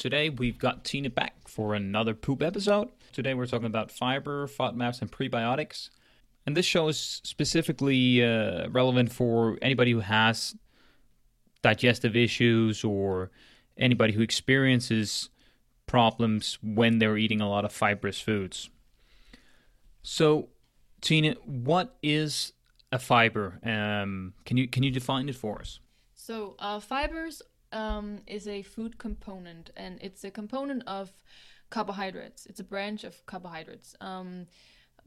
Today we've got Tine back for another poop episode. Today we're talking about fiber, FODMAPs, and prebiotics. And this show is specifically uh, relevant for anybody who has digestive issues or anybody who experiences problems when they're eating a lot of fibrous foods. So, Tine, what is a fiber? Um, can you can you define it for us? So, uh, fibers um, is a food component, and it's a component of carbohydrates. It's a branch of carbohydrates. Um,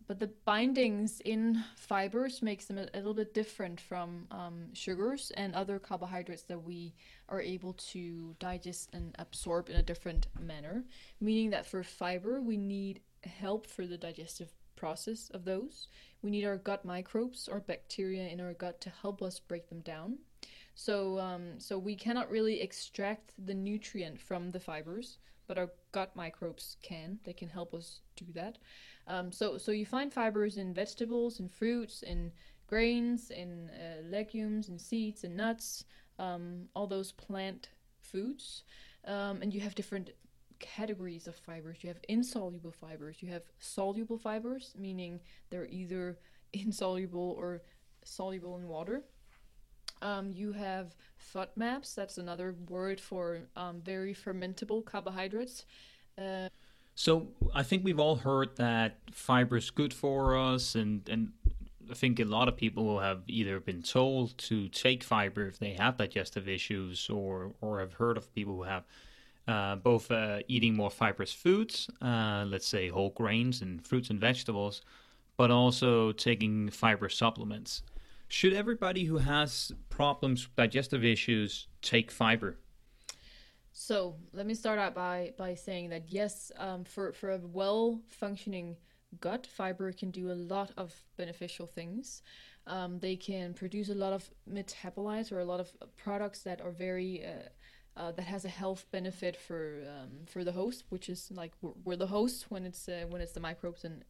but the bindings in fibers makes them a, little bit different from um, sugars and other carbohydrates that we are able to digest and absorb in a different manner. Meaning that for fiber, we need help for the digestive process of those. We need our gut microbes or bacteria in our gut to help us break them down. So, um, so we cannot really extract the nutrient from the fibers, but our gut microbes can. They can help us do that. Um, so, so you find fibers in vegetables, in fruits, in grains, in uh, legumes, in seeds, and nuts, um, all those plant foods. Um, and you have different categories of fibers. You have insoluble fibers. You have soluble fibers, meaning they're either insoluble or soluble in water. Um, you have FODMAPs, that's another word for um, very fermentable carbohydrates. Uh, so I think we've all heard that fiber is good for us, and and I think a lot of people have either been told to take fiber if they have digestive issues, or or have heard of people who have uh, both uh, eating more fibrous foods, uh, let's say whole grains and fruits and vegetables, but also taking fiber supplements. Should everybody who has problems, digestive issues, take fiber? So let me start out by by saying that yes, um, for for a well functioning gut, fiber can do a lot of beneficial things. Um, they can produce a lot of metabolites or a lot of products that are very uh, uh, that has a health benefit for um, for the host, which is like we're, we're the host when it's uh, when it's the microbes and.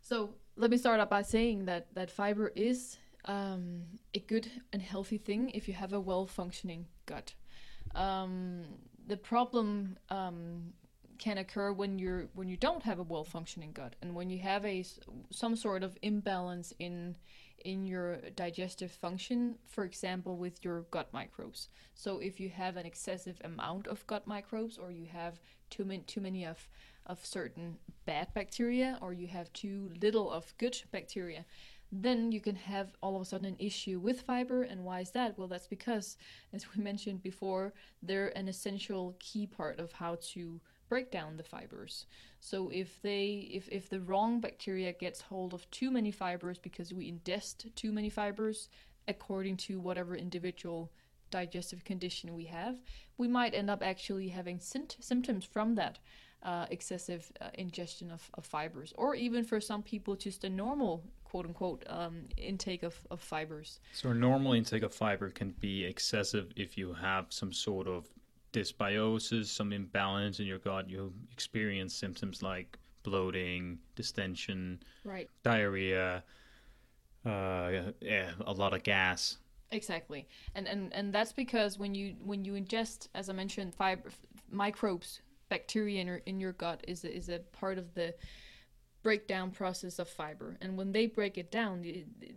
So let me start out by saying that that fiber is um, a good and healthy thing if you have a well functioning gut. Um, the problem um, can occur when you're when you don't have a well functioning gut and when you have a some sort of imbalance in in your digestive function for example with your gut microbes so if you have an excessive amount of gut microbes or you have too many too many of of certain bad bacteria or you have too little of good bacteria then you can have all of a sudden an issue with fiber. And why is that? Well, that's because, as we mentioned before, they're an essential key part of how to break down the fibers. So if they if, if the wrong bacteria gets hold of too many fibers because we ingest too many fibers according to whatever individual digestive condition we have, we might end up actually having symptoms from that uh, excessive uh, ingestion of, of fibers, or even for some people, just a normal quote unquote um, intake of, of fibers. So, a normal intake of fiber can be excessive if you have some sort of dysbiosis, some imbalance in your gut. You experience symptoms like bloating, distension, right, diarrhea, uh, yeah, a lot of gas. Exactly, and and and that's because when you when you ingest, as I mentioned, fiber microbes, bacteria in your in your gut is a, is a part of the breakdown process of fiber. And when they break it down,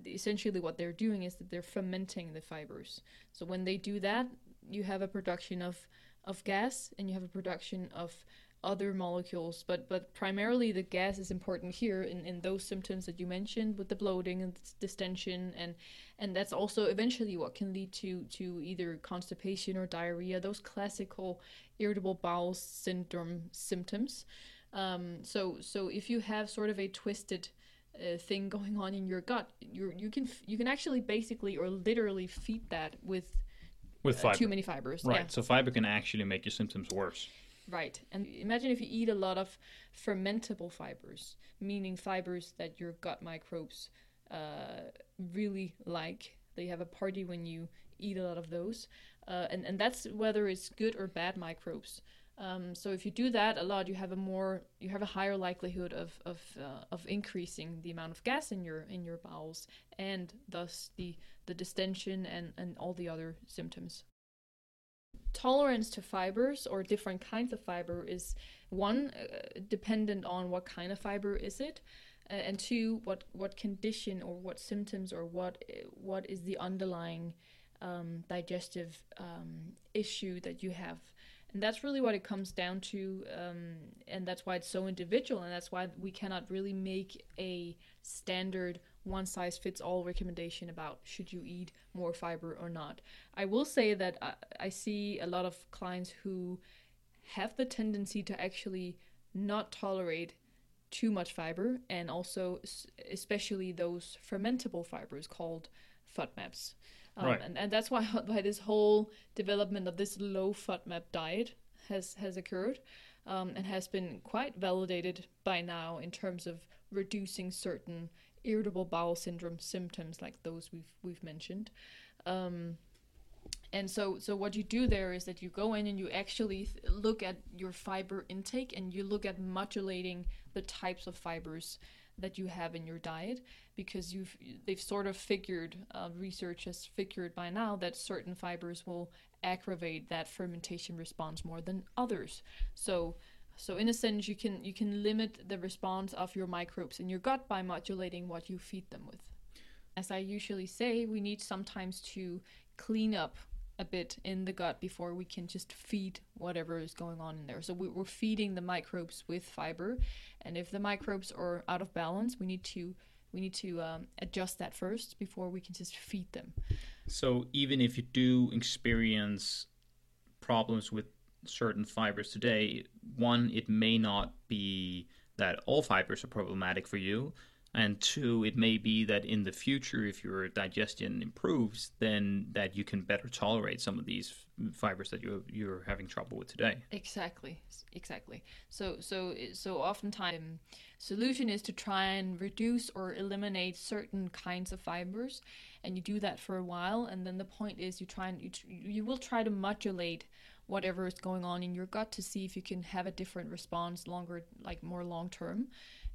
essentially what they're doing is that they're fermenting the fibers. So when they do that, you have a production of of gas and you have a production of other molecules but but primarily the gas is important here in, in those symptoms that you mentioned with the bloating and distension and and that's also eventually what can lead to to either constipation or diarrhea those classical irritable bowel syndrome symptoms um, so so if you have sort of a twisted uh, thing going on in your gut, you you can you can actually basically or literally feed that with with uh, too many fibers. Right. Yeah. So fiber can actually make your symptoms worse. Right. And imagine if you eat a lot of fermentable fibers, meaning fibers that your gut microbes uh, really like. They have a party when you eat a lot of those. Uh, and, and that's whether it's good or bad microbes. Um, so if you do that a lot, you have a more you have a higher likelihood of of uh, of increasing the amount of gas in your in your bowels and thus the the distension and and all the other symptoms. Tolerance to fibers or different kinds of fiber is one uh, dependent on what kind of fiber is it uh, and two what what condition or what symptoms or what what is the underlying um, digestive um, issue that you have. And that's really what it comes down to um, and that's why it's so individual and that's why we cannot really make a standard one size fits all recommendation about should you eat more fiber or not i will say that I, I see a lot of clients who have the tendency to actually not tolerate too much fiber and also especially those fermentable fibers called FODMAPs. Um, right. and, and that's why why this whole development of this low FODMAP diet has has occurred um, and has been quite validated by now in terms of reducing certain irritable bowel syndrome symptoms like those we've we've mentioned. Um, and so so what you do there is that you go in and you actually look at your fiber intake and you look at modulating the types of fibers that you have in your diet because you've they've sort of figured uh, research has figured by now that certain fibers will aggravate that fermentation response more than others so so in a sense you can you can limit the response of your microbes in your gut by modulating what you feed them with as i usually say we need sometimes to clean up a bit in the gut before we can just feed whatever is going on in there. So we're feeding the microbes with fiber, and if the microbes are out of balance, we need to we need to um, adjust that first before we can just feed them. So even if you do experience problems with certain fibers today, one, it may not be that all fibers are problematic for you, and two, it may be that in the future, if your digestion improves, then that you can better tolerate some of these fibers that you're you're having trouble with today. Exactly, exactly. So so so oftentimes, um, solution is to try and reduce or eliminate certain kinds of fibers, and you do that for a while, and then the point is you try and you, you will try to modulate whatever is going on in your gut to see if you can have a different response longer, like more long term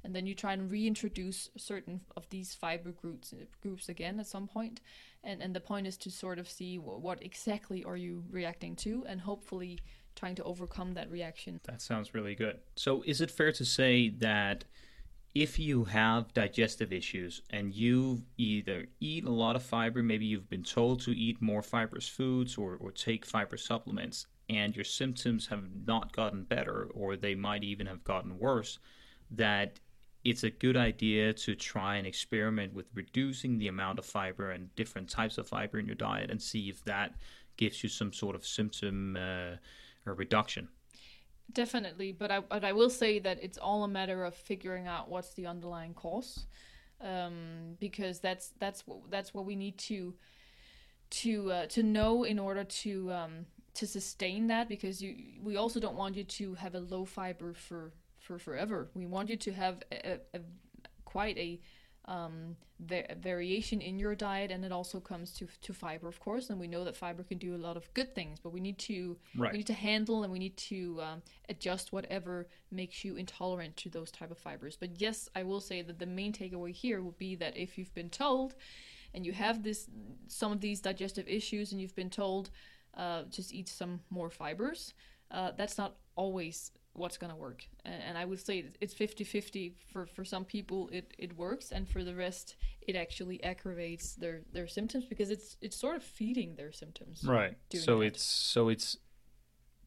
and then you try and reintroduce certain of these fiber groups uh, groups again at some point. And and the point is to sort of see what, what exactly are you reacting to and hopefully trying to overcome that reaction. That sounds really good. So is it fair to say that if you have digestive issues and you either eat a lot of fiber, maybe you've been told to eat more fibrous foods or, or take fiber supplements, and your symptoms have not gotten better or they might even have gotten worse, that it's a good idea to try and experiment with reducing the amount of fiber and different types of fiber in your diet and see if that gives you some sort of symptom uh, reduction. Definitely, but I but I will say that it's all a matter of figuring out what's the underlying cause, um, because that's that's that's what we need to to uh, to know in order to um, to sustain that. Because you we also don't want you to have a low fiber for for forever. We want you to have a, a, quite a um, va- variation in your diet, and it also comes to to fiber, of course. And we know that fiber can do a lot of good things, but we need to right. we need to handle and we need to um, adjust whatever makes you intolerant to those type of fibers. But yes, I will say that the main takeaway here would be that if you've been told, and you have this some of these digestive issues, and you've been told uh, just eat some more fibers, uh, that's not always what's going to work and, i would say it's 50-50 for for some people it, it works and for the rest it actually aggravates their their symptoms because it's it's sort of feeding their symptoms right. so that. it's so it's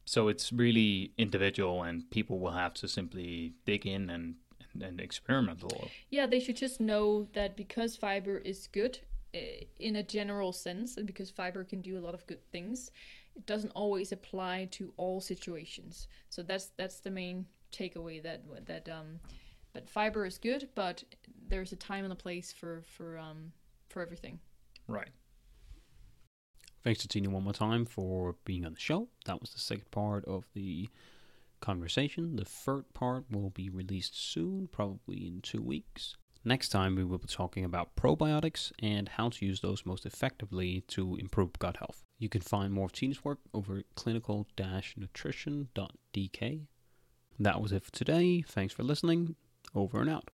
so it's really individual and people will have to simply dig in and and experiment a little. Yeah they should just know that because fiber is good in a general sense and because fiber can do a lot of good things it doesn't always apply to all situations. So that's that's the main takeaway that that um, but fiber is good, but there's a time and a place for for um, for everything. Right. Thanks to Tine one more time for being on the show. That was the second part of the conversation. The third part will be released soon, probably in two weeks. Next time, we will be talking about probiotics and how to use those most effectively to improve gut health. You can find more of Tine's work over clinical nutrition.dk. That was it for today. Thanks for listening. Over and out.